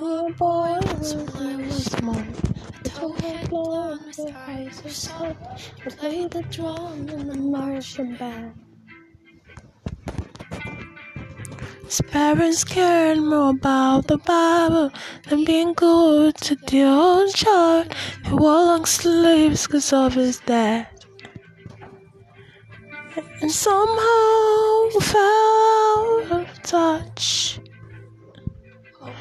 were a boy once when I was small. A towhead blonde with eyes of sun. I played the drum and the marching band. His parents cared more about the Bible than being good to the old child. He wore long sleeves because of his dad. And somehow we fell out of touch.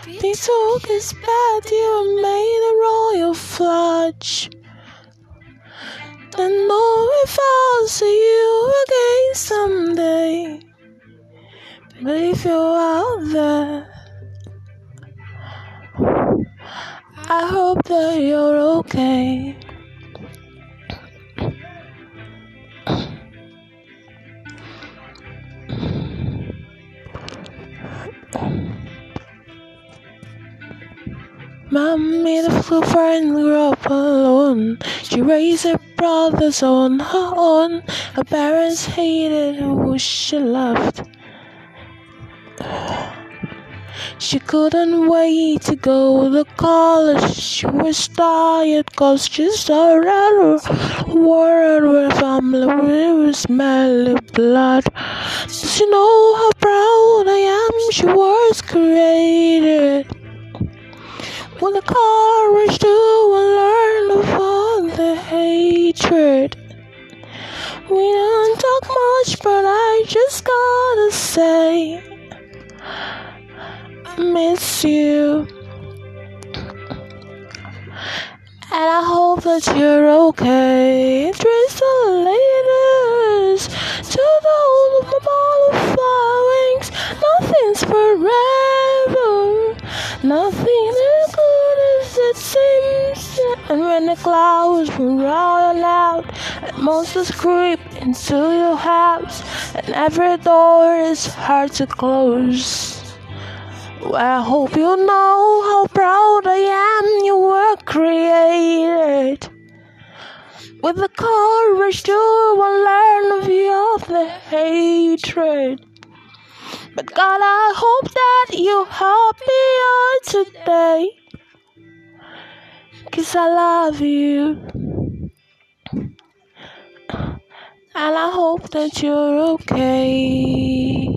They took his bed, you made a royal flush. Then know if I'll see you again someday. But if you're out there, I hope that you're okay. Mommy, a flew friend grew up alone. She raised her brothers on her own. Her parents hated who she loved. She couldn't wait to go to college. She was tired cause she saw her world where family was smelly blood. Does she know how proud I am? She was created with the courage to learn of all the hatred. We don't talk much, but I just gotta say, I miss you. And I hope that you're okay. Trace the latest to the old of my butterfly wings. Nothing's forever. Nothing And when the clouds roll out loud, and monsters creep into your house, and every door is hard to close. Well, I hope you know how proud I am you were created. With the courage to learn of your the hatred. But God, I hope that you're happier today. Cause I love you. And I hope that you're okay.